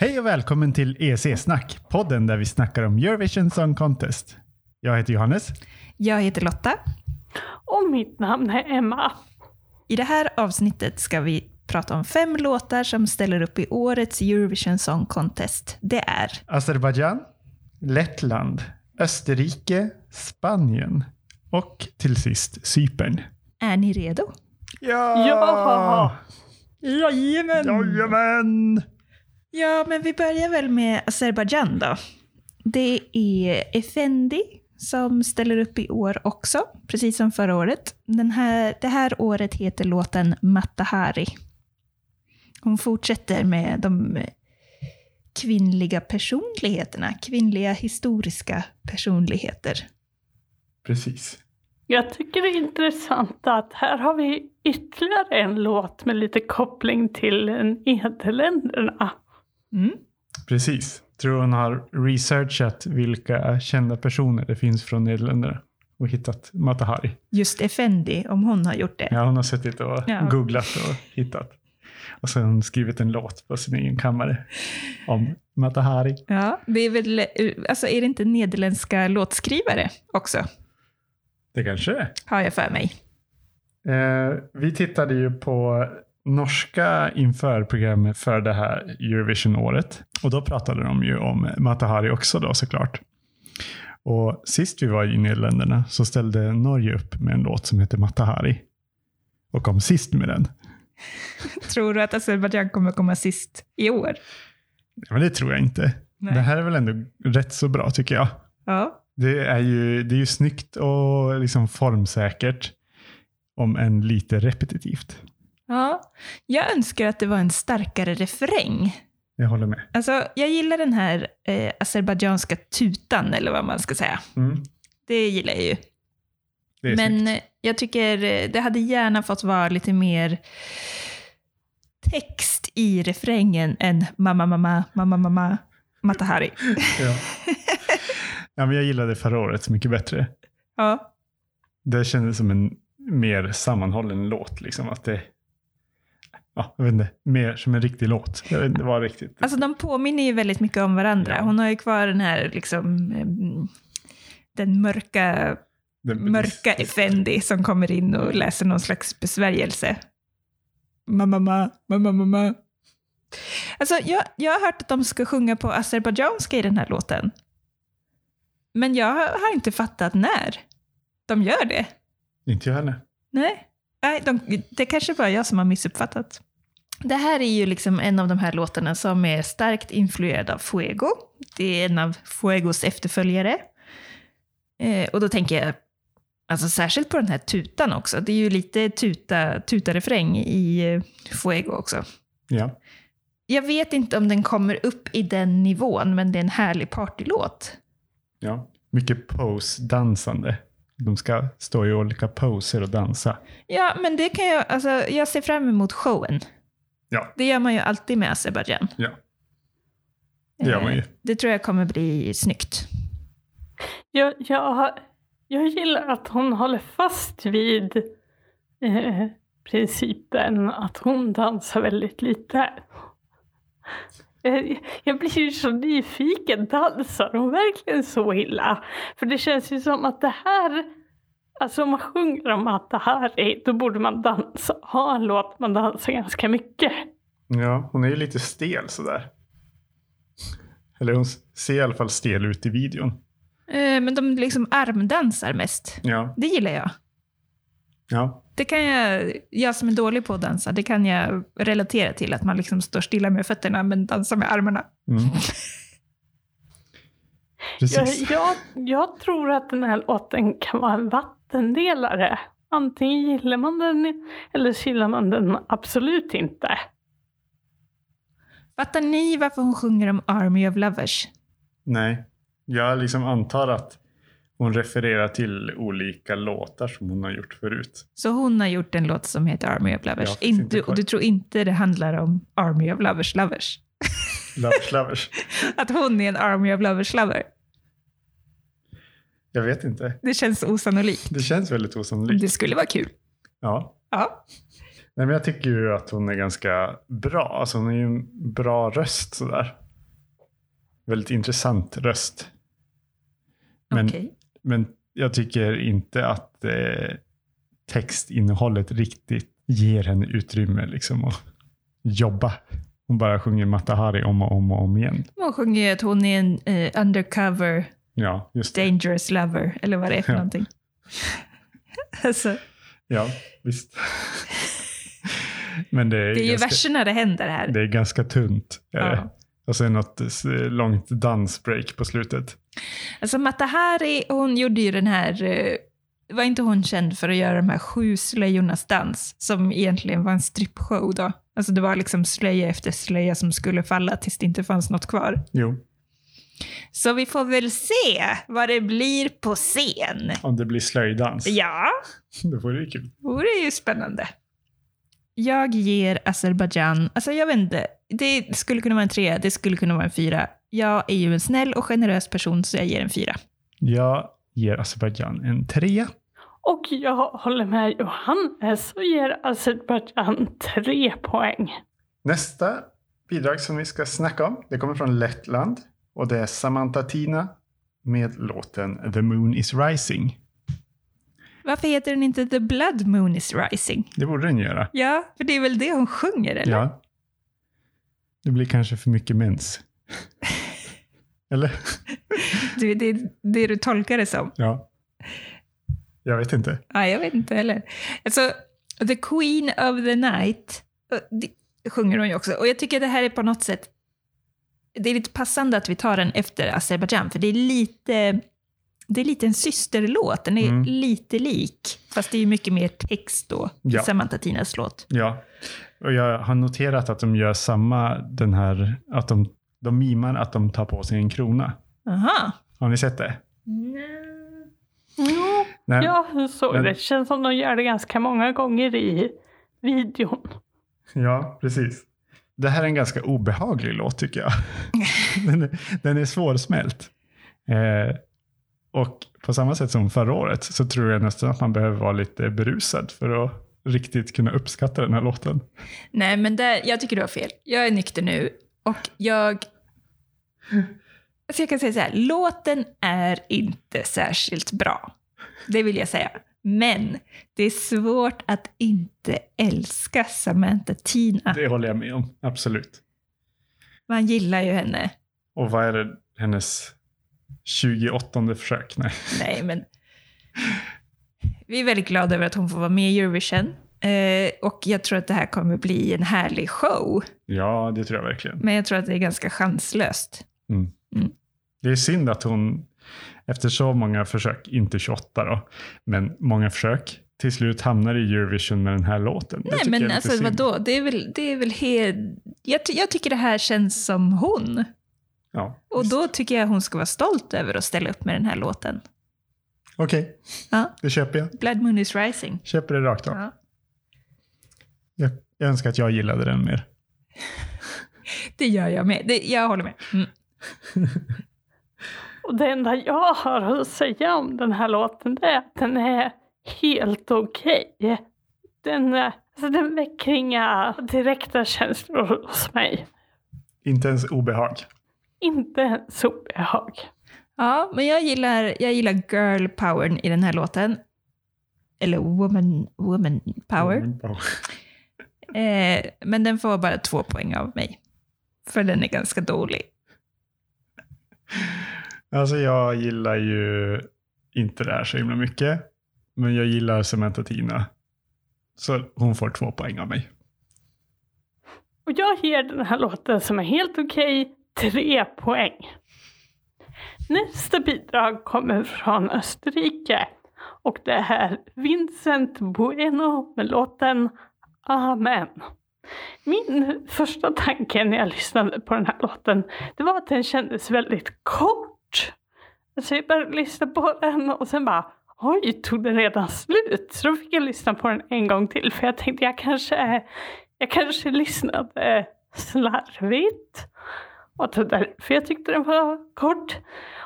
Hej och välkommen till EC-snack, podden där vi snackar om Eurovision Song Contest. Jag heter Johannes. Jag heter Lotta. Och mitt namn är Emma. I det här avsnittet ska vi prata om fem låtar som ställer upp i årets Eurovision Song Contest. Det är Azerbajdzjan, Lettland, Österrike, Spanien och till sist Cypern. Är ni redo? Ja! Ja! Jajamän! Jajamän! Ja, men vi börjar väl med Azerbajdzjan då. Det är Effendi som ställer upp i år också, precis som förra året. Den här, det här året heter låten Matahari. Hon fortsätter med de kvinnliga personligheterna, kvinnliga historiska personligheter. Precis. Jag tycker det är intressant att här har vi ytterligare en låt med lite koppling till Nederländerna. Mm. Precis. Tror hon har researchat vilka kända personer det finns från Nederländerna och hittat Matahari. Just Effendi, om hon har gjort det. Ja, hon har suttit och Ja. googlat och hittat. Och hon skrivit en låt på sin egen kammare om Matahari. Ja, det är väl, alltså är det inte nederländska låtskrivare också? Det kanske det är. Har jag för mig. Eh, vi tittade ju på norska inför programmet för det här Eurovision-året. Och då pratade de ju om Matahari också då såklart. Och sist vi var i Nederländerna så ställde Norge upp med en låt som heter Matahari. Och kom sist med den. Tror du att Azerbajdzjan kommer komma sist i år? Ja, Men det tror jag inte. Nej. Det här är väl ändå rätt så bra tycker jag. Ja. Det är ju, det är ju snyggt och liksom formsäkert. Om än lite repetitivt. Ja. Jag önskar att det var en starkare refräng. Jag håller med. Alltså, jag gillar den här eh, azerbajdzjanska tutan, eller vad man ska säga. Mm. Det gillar jag ju. Men snyggt. eh, jag tycker eh, det hade gärna fått vara lite mer text i refrängen än mamma, mamma, mamma, mamma, Matahari. Ja. ja, men jag gillade förra året mycket bättre. Ja. Det kändes som en mer sammanhållen låt. Liksom, att det, ja, jag vet inte, mer som en riktig låt. Jag vet inte vad riktigt. Alltså de påminner ju väldigt mycket om varandra. Ja. Hon har ju kvar den här liksom den mörka, Det- mörka Effendi som kommer in och läser någon slags besvärjelse. Mamma, mamma, mamma, mamma. Alltså jag, jag har hört att de ska sjunga på azerbajdzjanska i den här låten. Men jag har inte fattat när de gör det. Inte jag heller. Nej, Nej de, det kanske bara jag som har missuppfattat. Det här är ju liksom en av de här låtarna som är starkt influerad av Fuego. Det är en av Fuegos efterföljare. Eh, och då tänker jag alltså särskilt på den här tutan också. Det är ju lite tuta, tuta-refräng i eh, Fuego också. Ja. Jag vet inte om den kommer upp i den nivån, men det är en härlig partylåt. ja. Mycket pose-dansande. De ska stå i olika poser och dansa. Ja, men det kan jag, alltså jag ser fram emot showen. Ja. Det gör man ju alltid med Azerbajdzjan. Ja. Det gör man ju. Eh, Det tror jag kommer bli snyggt. Jag, jag, jag gillar att hon håller fast vid eh, principen att hon dansar väldigt lite. Eh, Jag blir ju så nyfiken, dansar hon verkligen så illa? För det känns ju som att det här, alltså om man sjunger om att det här är, då borde man dansa, ha en låt man dansar ganska mycket. Ja, hon är ju lite stel sådär. Eller hon ser i alla fall stel ut i videon. Eh, Men de liksom armdansar mest. Ja. Det gillar jag. Ja. Det kan jag, jag som är dålig på att dansa, det kan jag relatera till. Att man liksom står stilla med fötterna men dansar med armarna. Mm. Jag, Precis. jag, jag tror att den här låten kan vara en vattendelare. Antingen gillar man den eller gillar man den absolut inte. Fattar ni varför hon sjunger om Army of Lovers? Nej. Jag liksom antar att hon refererar till olika låtar som hon har gjort förut. Så hon har gjort en låt som heter Army of Lovers. Finns inte och du tror inte det handlar om Army of Lovers Lovers? Lovers Lovers. Att hon är en Army of Lovers lover? Jag vet inte. Det känns osannolikt. Det känns väldigt osannolikt. Det skulle vara kul. Ja. Ja. Nej, men jag tycker ju att hon är ganska bra. Alltså hon är ju en bra röst sådär. väldigt intressant röst. Men, Okej. Men jag tycker inte att eh, textinnehållet riktigt ger henne utrymme liksom att jobba. Hon bara sjunger Matahari om och om och om igen. Hon sjunger ju att hon är en eh, undercover Ja, dangerous lover, eller vad det är för Ja. någonting. alltså, Ja, visst. Men det är, det är ju ganska, verserna det händer här. det är ganska tunt. är. Ja. Och sen något s- långt dansbreak på slutet. Alltså Matahari, hon gjorde ju den här, eh, var inte hon känd för att göra de här sju slöjornas dans, som egentligen var en strippshow då? Alltså det var liksom slöja efter slöja som skulle falla tills det inte fanns något kvar. Jo, Så vi får väl se vad det blir på scen. om det blir slöjdans. Ja, Då vore det kul. vore ju spännande. Jag ger Azerbajdzjan, alltså jag vet inte, det skulle kunna vara en trea, det skulle kunna vara en fyra. Jag är ju en snäll och generös person så jag ger en fyra. Jag ger Azerbajdzjan en trea. Och jag håller med Johannes och ger Azerbajdzjan tre poäng. Nästa bidrag som vi ska snacka om, det kommer från Lettland. Och det är Samantha Tina med låten The Moon is Rising. Varför heter den inte The Blood Moon is Rising? Det borde den göra. Ja, för det är väl det hon sjunger, eller? Ja. Det blir kanske för mycket mens. Eller? Det, det, det du tolkar det som. Ja. Jag vet inte. Ja, jag vet inte heller. Alltså, The Queen of the Night eh, det sjunger hon ju också. Och jag tycker att det här är på något sätt... Det är lite passande att vi tar den efter Azerbajdzjan, för det är lite... Det är lite en systerlåt. Den är Mm. lite lik, fast det är ju mycket mer text då i Ja. Samantha Tinas låt. Ja. Och jag har noterat att de gör samma, den här, att de, de mimar att de tar på sig en krona. Aha. Har ni sett det? Jo, Nej. jag såg men- det. Känns som de gör det ganska många gånger i videon. Ja, precis. Det här är en ganska obehaglig låt tycker jag. den, är, den är svårsmält. Eh, och på samma sätt som förra året så tror jag nästan att man behöver vara lite berusad för att riktigt kunna uppskatta den här låten. Nej, men där, jag tycker du har fel. Jag är nykter nu och jag... Så jag kan säga så här, låten är inte särskilt bra. Det vill jag säga. Men det är svårt att inte älska Samantha Tina. Det håller jag med om, absolut. Man gillar ju henne. Och vad är det, hennes 28 försök? Nej. Nej, men... Vi är väldigt glada över att hon får vara med i Eurovision. Eh, och jag tror att det här kommer bli en härlig show. Ja, det tror jag verkligen. Men jag tror att det är ganska chanslöst. Det är synd att hon efter så många försök, inte 28 då, men många försök, till slut hamnar i Eurovision med den här låten. Nej, men alltså synd. vadå? Det är väl, det är väl helt... Jag, jag tycker det här känns som hon. Ja, Och då tycker jag hon ska vara stolt över att ställa upp med den här låten. Okej, Ja, det köper jag. Blood Moon is Rising. Köper det rakt av. Ja. Jag, jag önskar att jag gillade den mer. Det gör jag med. Det, jag håller med. Mm. Och det enda jag har att säga om den här låten det är att den är helt okej. Den, är- alltså den väcker inga direkta känslor hos mig. Inte ens obehag. Inte ens obehag. Ja, men jag gillar, jag gillar girl power i den här låten. Eller woman, woman power. Mm, bra. Eh, men den får bara två poäng av mig. För den är ganska dålig. Alltså jag gillar ju inte det här så himla mycket. Men jag gillar Samantha Tina. Så hon får två poäng av mig. Och jag ger den här låten som är helt okej tre poäng. Nästa bidrag kommer från Österrike och det är Vincent Bueno med låten Amen. Min första tanke när jag lyssnade på den här låten det var att den kändes väldigt kort. Alltså jag började lyssna på den och sen bara oj, tog den redan slut? Så då fick jag lyssna på den en gång till för jag tänkte jag kanske jag kanske lyssnade slarvigt. Och det därför jag tyckte den var kort.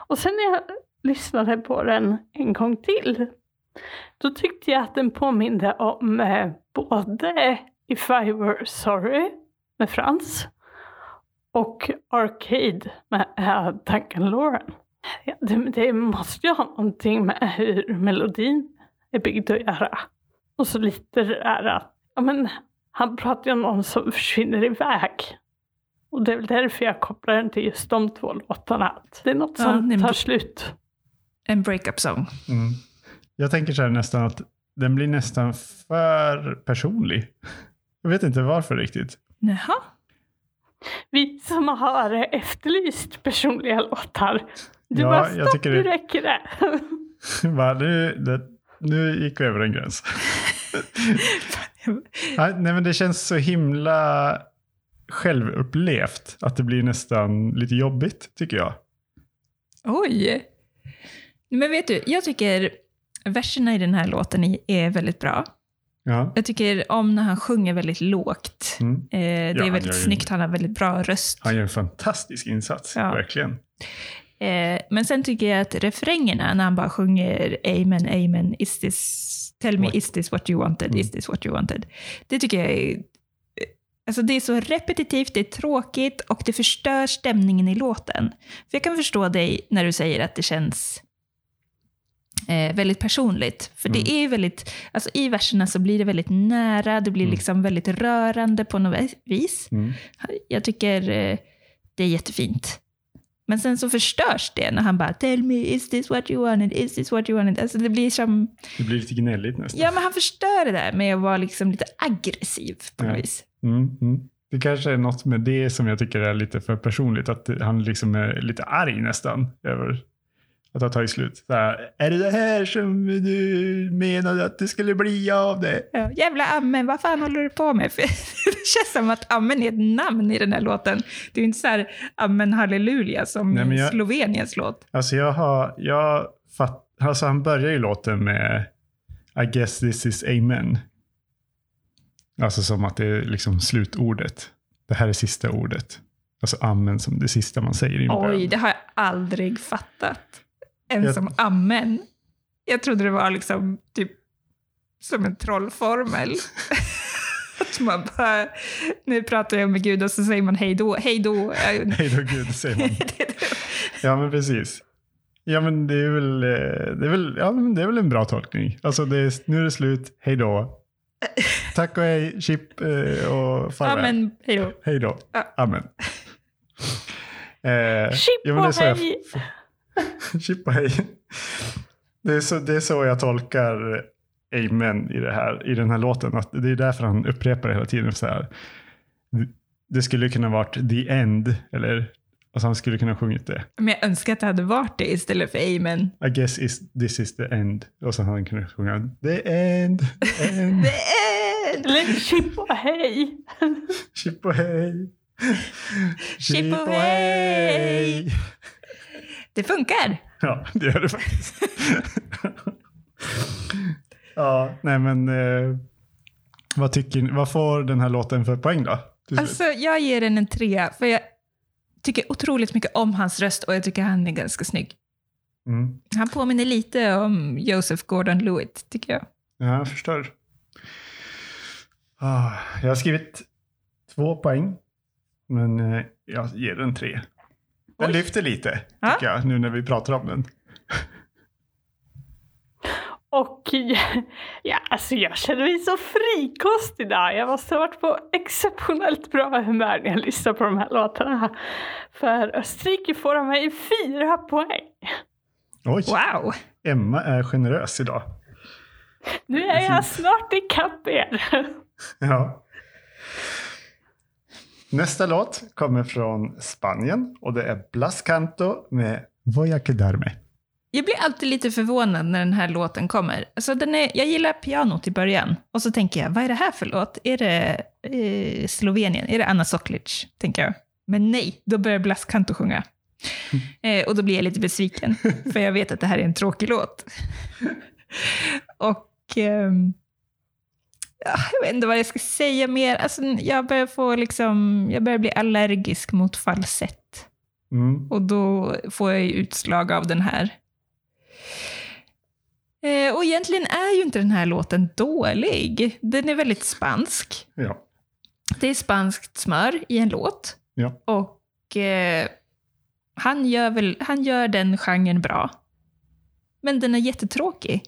Och sen när jag lyssnade på den en gång till. Då tyckte jag att den påminde om eh, både If I Were Sorry med Frans. och Arcade med eh, Duncan Lauren. Ja, det, det måste ju ha någonting med hur melodin är byggd att göra. Och så lite det där att, ja men han pratar ju om någon som försvinner iväg. Och det är väl därför jag kopplar den till just de två låtarna. Det är något Ja, som men tar slut. En breakup song. Mm. Jag tänker så här nästan att den blir nästan för personlig. Jag vet inte varför riktigt. Jaha. Vi som har efterlyst personliga låtar. Du Ja, bara stopp, tycker nu det- räcker det. Va, nu, det, nu gick vi över en gräns. Nej, men det känns så himla självupplevt att det blir nästan lite jobbigt, tycker jag. Oj. Men vet du, jag tycker verserna i den här låten är- är väldigt bra. Ja. Jag tycker om när han sjunger väldigt lågt. Mm. Eh, det är han väldigt snyggt, han har väldigt bra röst. Han gör en fantastisk insats, Ja. verkligen. Eh, men sen tycker jag att refrängerna, när han bara sjunger Amen, Amen, is this, tell me, What- is this what you wanted, Mm. is this what you wanted. Det tycker jag är... Alltså det är så repetitivt, det är tråkigt och det förstör stämningen i låten. För jag kan förstå dig när du säger att det känns eh, väldigt personligt. För det Mm. är väldigt, alltså i verserna så blir det väldigt nära, det blir Mm. liksom väldigt rörande på något vis. Mm. Jag tycker eh, det är jättefint. Men sen så förstörs det när han bara “Tell me, is this what you wanted? Is this what you wanted?” Alltså det blir som... Det blir lite gnälligt nästan. Ja, men han förstör det där med att vara liksom lite aggressiv på något Ja. vis. Mm, mm. Det kanske är något med det som jag tycker är lite för personligt. Att han liksom är lite arg nästan över att har tagit slut. Så här, är det det här som du menade att det skulle bli av det? Ja, jävla Amen, vad fan håller du på med? För det känns som att Amen är ett namn i den här låten. Det är ju inte så här Amen halleluja som Nej, jag- Sloveniens låt. Alltså jag har, jag fatt, alltså han börjar ju låten med I guess this is amen. Alltså som att det är liksom slutordet. Det här är sista ordet. Alltså amen som det sista man säger i en Oj, bön. det har jag aldrig fattat. Jag- som Amen. Jag trodde det var liksom typ som en trollformel. Att man bara, nu pratar jag med Gud och så säger man hej då, hej då. Hej då gud, säger man. Ja, men precis. Ja, men det är väl, eh, det är väl, ja, det är väl en bra tolkning. Alltså, det är, nu är det slut. Hej då. Tack och hej, chip eh, och farväl. Amen, hej då. Hej då. Amen. Eh, Chip ja, och hej! Chip och hej. Det är, så, det är så jag tolkar Amen i, det här, i den här låten. Att det är därför han upprepar det hela tiden. Så här. Det skulle kunna varit the end. Eller alltså han skulle kunna sjungit det. Men jag önskar att det hade varit det istället för Amen. I guess is, this is the end. Och så hade han kunnat sjunga the end, the end, The end! Eller chip och hej! chip och hej. Chip och hej. Det funkar. Ja, det gör det faktiskt. ja, nej men eh, vad, tycker, ni- vad får den här låten för poäng då? Alltså, jag ger den en trea, för jag tycker otroligt mycket om hans röst och jag tycker han är ganska snygg. Mm. Han påminner lite om Joseph Gordon-Lewitt, tycker jag. Ja, jag förstår. Ah, jag har skrivit två poäng, men eh, jag ger den tre. Den Oj. lyfter lite, Ja. tycker jag, nu när vi pratar om den. Och ja, alltså jag känner mig så frikost idag. Jag måste ha varit på exceptionellt bra humör när jag lyssnar på de här låtarna. För Österrike får av mig fyra poäng. Oj, Wow! Emma är generös idag. Nu är jag snart ikapp er. Ja. Nästa låt kommer från Spanien och det är Blas Canto med Voy a quedarme. Jag blir alltid lite förvånad när den här låten kommer. Alltså den är, jag gillar pianot i början och så tänker jag, vad är det här för låt? Är det eh, Slovenien? Är det Anna Soklic? Tänker jag. Men nej, då börjar Blas Canto sjunga. Eh, och då blir jag lite besviken, för jag vet att det här är en tråkig låt. och ja, jag vet inte vad jag ska säga mer. Alltså, jag börjar få liksom, jag börjar bli allergisk mot falsett. Mm. Och då får jag utslag av den här. Eh, och egentligen är ju inte den här låten dålig. Den är väldigt spansk. Ja. Det är spanskt smör i en låt. Ja. Och eh, han, gör väl, han gör den genren bra. Men den är jättetråkig.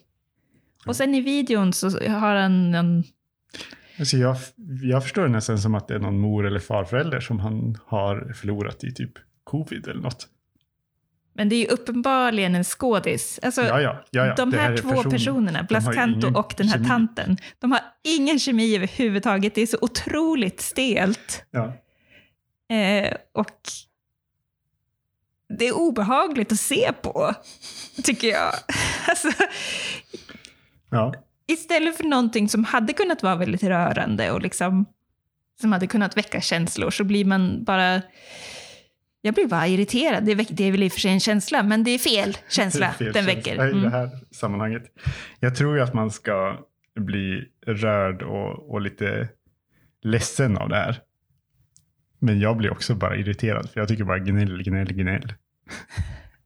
Och sen i videon så har han en... Alltså jag, jag förstår det nästan som att det är någon mor eller farförälder som han har förlorat i typ covid eller något. Men det är ju uppenbarligen en skådis. Alltså, Ja, ja, ja, de här, är två person- personerna, Blaskanto och den här kemi. tanten, de har ingen kemi överhuvudtaget. Det är så otroligt stelt. Ja. Eh, och det är obehagligt att se på, tycker jag. Alltså, ja. istället för någonting som hade kunnat vara väldigt rörande och liksom, som hade kunnat väcka känslor så blir man bara... Jag blir bara irriterad. Det, väck, det är väl i och för sig en känsla, men det är fel känsla är fel den känsla väcker. I det Mm. här sammanhanget. Jag tror ju att man ska bli rörd och, och lite ledsen av det här. Men jag blir också bara irriterad, för jag tycker bara gnäll, gnäll, gnäll.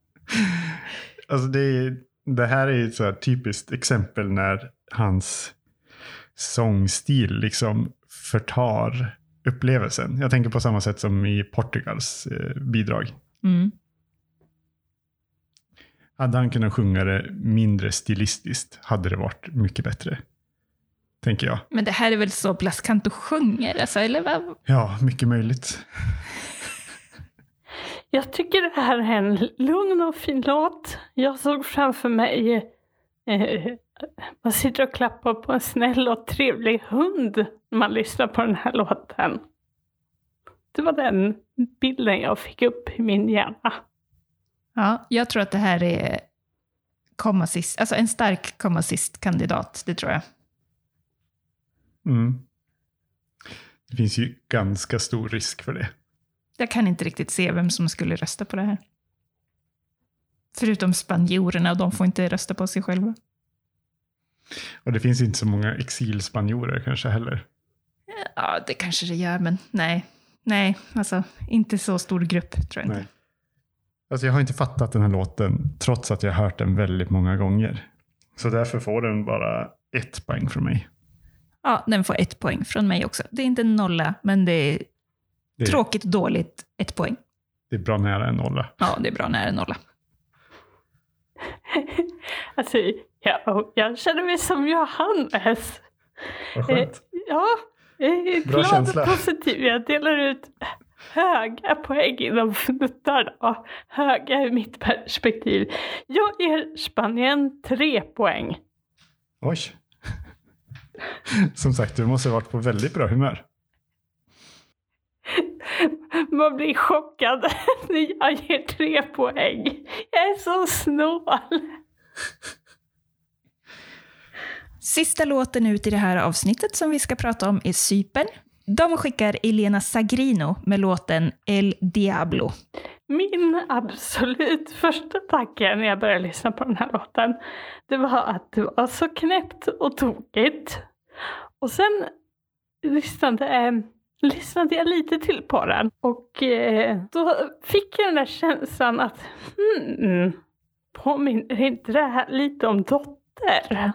alltså det, det här är ett så här typiskt exempel när hans sångstil liksom förtar upplevelsen. Jag tänker på samma sätt som i Portugals eh, bidrag. Mm. Hade han kunnat sjunga det mindre stilistiskt hade det varit mycket bättre. Tänker jag. Men det här är väl så Blaskanto sjunger, alltså, eller vad? Ja, mycket möjligt. Jag tycker det här är en lugn och fin låt. Jag såg framför mig eh, man sitter och klappar på en snäll och trevlig hund när man lyssnar på den här låten. Det var den bilden jag fick upp i min hjärna. Ja, jag tror att det här är komma sist, alltså en stark komma sist-kandidat, det tror jag. Mm. Det finns ju ganska stor risk för det. Jag kan inte riktigt se vem som skulle rösta på det här. Förutom spanjorerna, och de får inte rösta på sig själva. Och det finns inte så många exilspanjorer kanske heller. Ja, det kanske det gör, men nej. Nej, alltså inte så stor grupp tror jag inte. Nej. Alltså jag har inte fattat den här låten trots att jag har hört den väldigt många gånger. Så därför får den bara ett poäng från mig. Ja, den får ett poäng från mig också. Det är inte en nolla, men det är Det är, tråkigt dåligt ett poäng. det är bra nära en nolla. Ja, det är bra nära en nolla. Alltså, jag, jag känner mig som Johannes. Vad Eh, skönt. ja, jag är Bra glad känsla. och positiv. Jag delar ut höga poäng inom fnuttarna. Höga ur mitt perspektiv. Jag ger Spanien tre poäng. Oj. Som sagt, du måste ha varit på väldigt bra humör. Man blir chockad när jag ger tre poäng. Jag är så snål. Sista låten ut i det här avsnittet som vi ska prata om är Cypern. De skickar Elena Sagrino med låten El Diablo. Min absolut första tanke när jag började lyssna på den här låten, det var att det var så knäppt och tokigt. Och sen lyssnade, eh, lyssnade jag lite till på den och eh, då fick jag den där känslan att hmm, påminner inte det här lite om Dotter?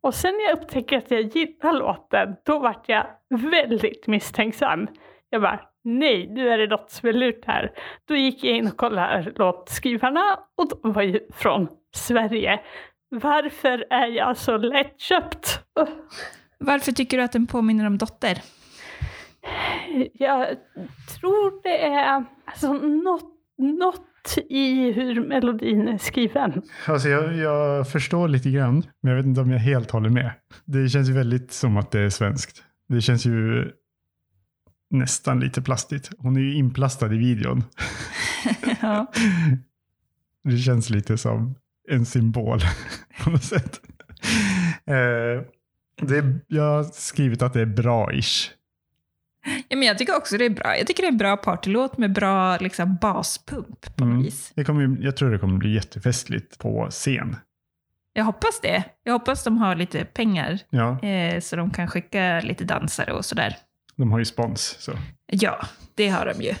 Och sen när jag upptäcker att jag gillar låten, då vart jag väldigt misstänksam. Jag bara, nej, nu är det något som är lurt här. Då gick jag in och kollade låtskrivarna och de var ju från Sverige. Varför är jag så lättköpt? Varför tycker du att den påminner om Dotter? Jag tror det är alltså, något, något i hur melodin är skriven. Alltså jag, jag förstår lite grann, men jag vet inte om jag helt håller med. Det känns ju väldigt som att det är svenskt. Det känns ju nästan lite plastigt. Hon är ju inplastad i videon. ja. Det känns lite som en symbol på något sätt. Eh, det, jag har skrivit att det är bra-ish. Ja, men jag tycker också det är bra. Jag tycker det är en bra partylåt med bra liksom, baspump på Mm. vis. Det kommer, ju- jag tror det kommer bli jättefestligt på scen. Jag hoppas det. Jag hoppas de har lite pengar Ja, eh, så de kan skicka lite dansare och sådär. de har ju spons så Ja, det har de ju.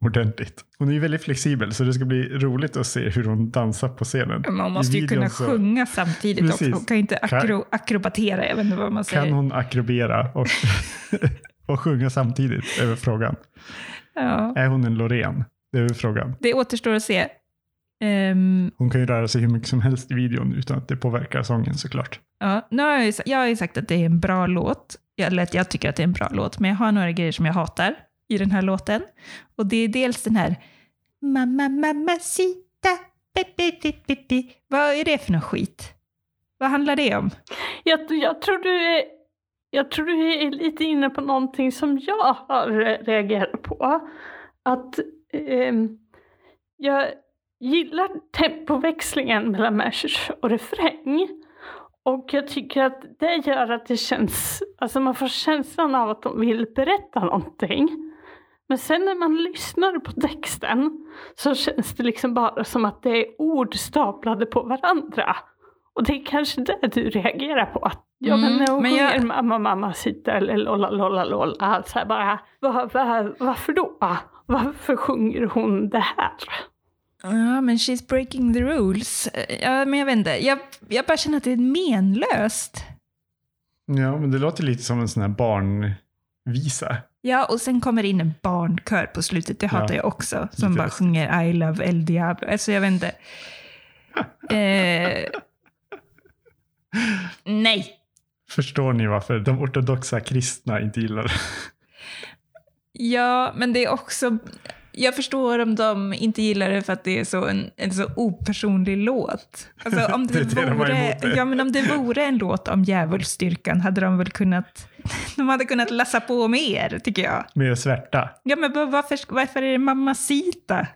ordentligt. Hon är ju väldigt flexibel så det ska bli roligt att se hur hon dansar på scenen. Man måste ju kunna så sjunga samtidigt också. Hon kan inte Kan- akro, akrobatera, jag vet inte vad man säger. Kan hon akrobera och, och sjunga samtidigt? Är väl frågan. Ja. Är hon en Loreen? Det är väl frågan. Det återstår att se. Ehm, Hon kan ju röra sig hur mycket som helst i videon utan att det påverkar sången såklart. ja, nu har jag, ju, jag har ju sagt att det är en bra låt. Eller jag tycker att det är en bra låt, men jag har några grejer som jag hatar i den här låten. Och det är dels den här Mamma, mamma, sita. Vad är det för något skit? Vad handlar det om? Jag, jag, tror du är, jag tror du är lite inne på någonting som jag har reagerat på. Att eh, jag gillar tempoväxlingen mellan vers och refräng. Och jag tycker att det gör att det känns, alltså man får känslan av att de vill berätta någonting. Men sen när man lyssnar på texten så känns det liksom bara som att det är ord staplade på varandra. Och det är kanske det du reagerar på. Att, ja Mm, men när hon men jag- sjunger mamma mamma sitter eller lolla lolla lolla. Så här bara, va, va, varför då? Varför sjunger hon det här? Ja, men she's breaking the rules. Ja, men jag vet inte. Jag, jag bara känner att det är menlöst. Ja, men det låter lite som en sån här barnvisa. Ja, och sen kommer in en barnkör på slutet. Det hatar Ja, jag också. Som bara sjunger I love El Diablo. Alltså jag vet inte. Eh, nej. Förstår ni varför de ortodoxa kristna inte gillar det? Ja, men det är också... Jag förstår om de inte gillar det för att det är så en, en så opersonlig låt. Alltså om det, Det vore, det. ja, men om det vore en låt om djävulsstyrkan hade de väl kunnat... De hade kunnat läsa på mer, tycker jag. Mer svärta. Ja, men va- varför, varför är det Mamacita?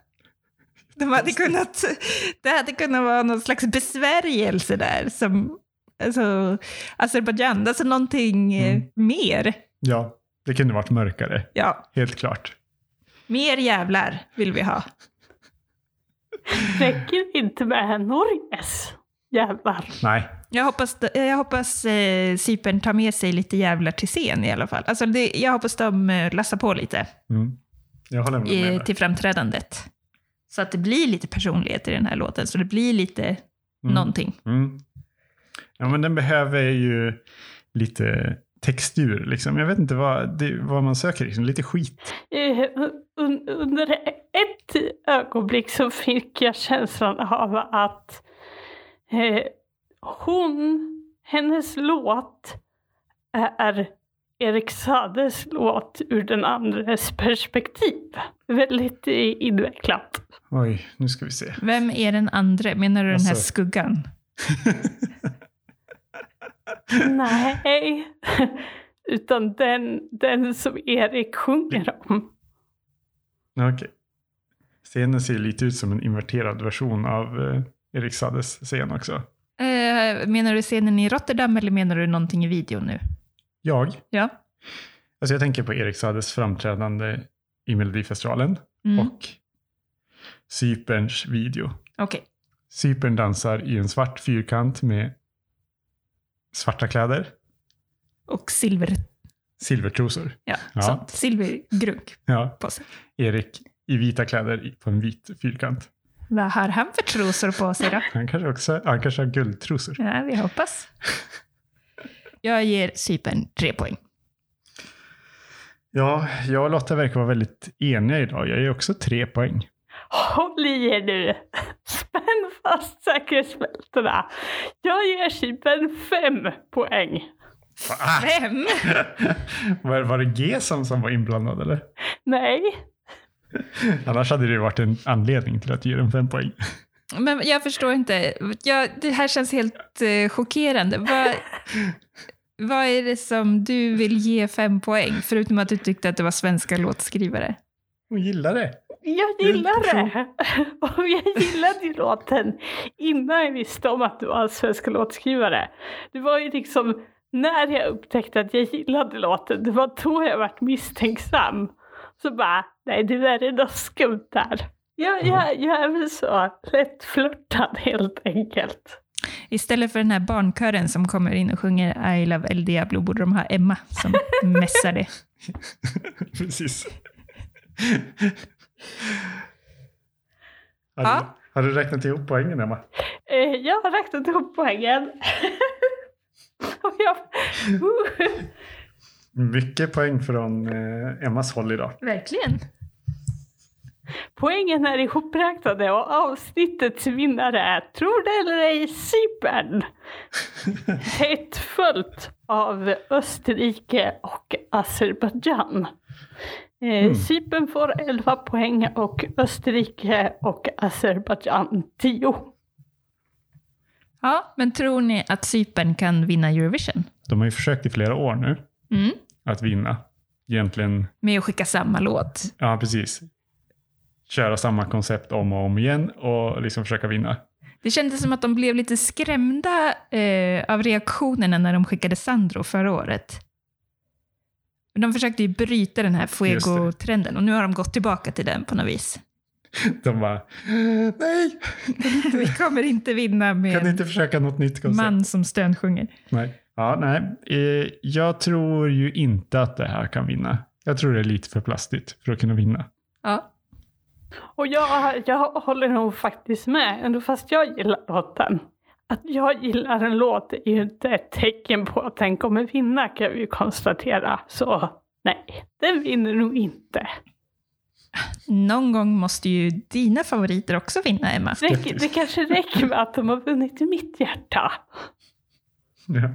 De hade kunnat, det hade kunnat vara någon slags besvärjelse där. Som, alltså, Azerbajdzjan, alltså någonting eh, Mm. mer. Ja, det kunde varit mörkare. Ja, Helt klart. mer jävlar vill vi ha. Räcker inte med Norges jävlar? Nej, Jag hoppas, jag hoppas eh, Cypern tar med sig lite jävlar till scen i alla fall. Alltså det, jag hoppas de eh, lassar på lite mm. jag håller med. i, med. till framträdandet. Så att det blir lite personlighet i den här låten, så det blir lite Mm. någonting. Mm. Ja, men den behöver ju lite textur. Liksom. Jag vet inte vad, det, vad man söker. Liksom. Lite skit. Un, under ett ögonblick så fick jag känslan av att eh, hon, hennes låt är Erik Sades låt ur den andres perspektiv. Väldigt invecklat. Oj, nu ska vi se. Vem är den andra? Menar du den här Alltså- skuggan? Nej, utan den, den som Erik sjunger om. Okej. Scenen ser lite ut som en inverterad version av eh, Erik Sades scen också. Eh, menar du scenen i Rotterdam eller menar du någonting i videon nu? Jag? Ja. Alltså jag tänker på Erik Sades framträdande i Melodifestivalen Mm. och Cyperns video. Okej. Cypern dansar i en svart fyrkant med svarta kläder, Och silver... silvertrosor. Ja, Ja. sånt. Silvergrunk Ja, på sig. Erik i vita kläder på en vit fyrkant. Vad har han för trosor på sig då? Han kanske också han kanske har guldtrosor. Ja, vi hoppas. Jag ger Cypern tre poäng. Ja, jag och Lotta verkar vara väldigt eniga idag. Jag ger också tre poäng. Håll i er nu! Spänn fast säkerhetsbältena. Jag ger Cypern fem poäng. Ah, Fem? var, var det G som, som var inblandad eller? Nej, Annars hade det varit en anledning till att ge den fem poäng. Men jag förstår inte. Jag, det här känns helt eh, chockerande. Vad, vad är det som du vill ge fem poäng? Förutom att du tyckte att det var svenska låtskrivare. Hon gillar det. Jag gillar det. Och jag gillade ju låten innan jag visste om att du var en svensk låtskrivare. Det var ju liksom när jag upptäckte att jag gillade låten, det var då jag vart misstänksam. Så bara, nej det där är något skumt där. Jag, jag, jag är väl så lättflörtad helt enkelt. Istället för den här barnkören som kommer in och sjunger I love El Diablo borde de ha Emma som mässar det. Precis. Har, Ja. du, har du räknat ihop poängen, Emma? Eh, jag har räknat ihop poängen. Jag, Mycket poäng från eh, Emmas håll idag. Verkligen. Poängen är ihopräknade och avsnittets vinnare är, tror det eller ej, Cypern. Tätt följt av Österrike och Azerbajdzjan. Eh, Mm. Cypern får 11 poäng och Österrike och Azerbajdzjan 10. Ja, men tror ni att Cypern kan vinna Eurovision? De har ju försökt i flera år nu Mm. att vinna. Egentligen, Med att skicka samma låt. ja precis. Köra samma koncept om och om igen och liksom försöka vinna. Det kändes som att de blev lite skrämda eh, av reaktionerna när de skickade Sandro förra året. De försökte ju bryta den här Fuego-trenden och nu har de gått tillbaka till den på något vis. De bara, nej, Vi kommer inte vinna med kan inte försöka något nytt koncept? man som stönsjunger. Nej. Ja, nej. Eh, jag tror ju inte att det här kan vinna. Jag tror det är lite för plastigt för att kunna vinna. Ja. Och jag, jag håller nog faktiskt med, ändå fast jag gillar låten. Att jag gillar en låt är ju inte ett tecken på att den kommer vinna kan vi ju konstatera. Så nej, den vinner nog inte. Någon gång måste ju dina favoriter också vinna, Emma. Det, det kanske räcker med att de har vunnit i mitt hjärta. Ja.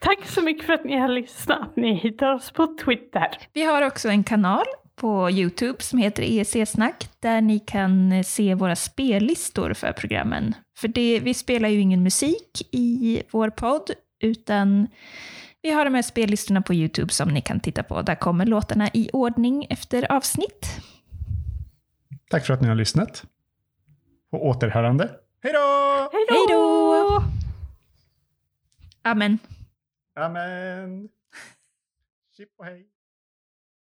Tack så mycket för att ni har lyssnat. Ni hittar oss på Twitter. Vi har också en kanal på Youtube som heter EEC-snack där ni kan se våra spellistor för programmen. För det, vi spelar ju ingen musik i vår podd utan vi har de här spellistorna på Youtube som ni kan titta på. Där kommer låtarna i ordning efter avsnitt. Tack för att ni har lyssnat. På återhörande. Hej då! Hej Hej då! Amen. Amen. Chip och hej.